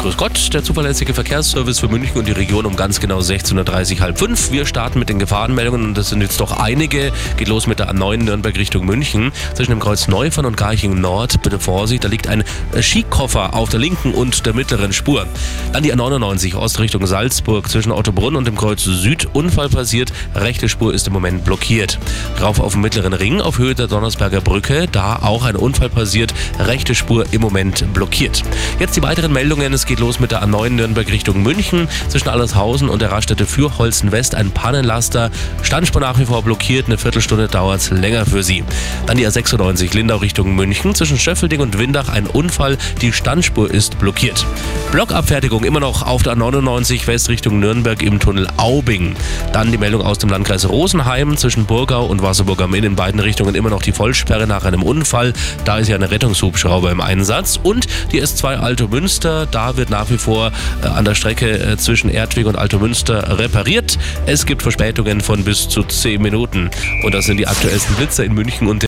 Grüß Gott, der zuverlässige Verkehrsservice für München und die Region um ganz genau 16.30 Uhr, halb fünf. Wir starten mit den Gefahrenmeldungen und das sind jetzt doch einige. Geht los mit der A9 Nürnberg Richtung München. Zwischen dem Kreuz Neufern und Garching Nord, bitte Vorsicht, da liegt ein Skikoffer auf der linken und der mittleren Spur. Dann die A99 Ost Richtung Salzburg zwischen Ottobrunn und dem Kreuz Süd. Unfall passiert, rechte Spur ist im Moment blockiert. Rauf auf dem mittleren Ring auf Höhe der Donnersberger Brücke, da auch ein Unfall passiert, rechte Spur im Moment blockiert. Jetzt die weiteren Meldungen. Es geht los mit der A9 Nürnberg Richtung München. Zwischen Allershausen und der Raststätte Fürholzen West ein Pannenlaster. Standspur nach wie vor blockiert. Eine Viertelstunde dauert es länger für Sie. Dann die A96 Lindau Richtung München. Zwischen Schöffelding und Windach ein Unfall. Die Standspur ist blockiert. Blockabfertigung immer noch auf der A99 West Richtung Nürnberg im Tunnel Aubing. Dann die Meldung aus dem Landkreis Rosenheim. Zwischen Burgau und Wasserburg am Inn in beiden Richtungen immer noch die Vollsperre nach einem Unfall. Da ist ja eine Rettungshubschrauber im Einsatz. Und die S2 Alto Münster. Da wird nach wie vor äh, an der Strecke äh, zwischen Erdweg und Alto Münster repariert. Es gibt Verspätungen von bis zu 10 Minuten. Und das sind die aktuellsten Blitzer in München und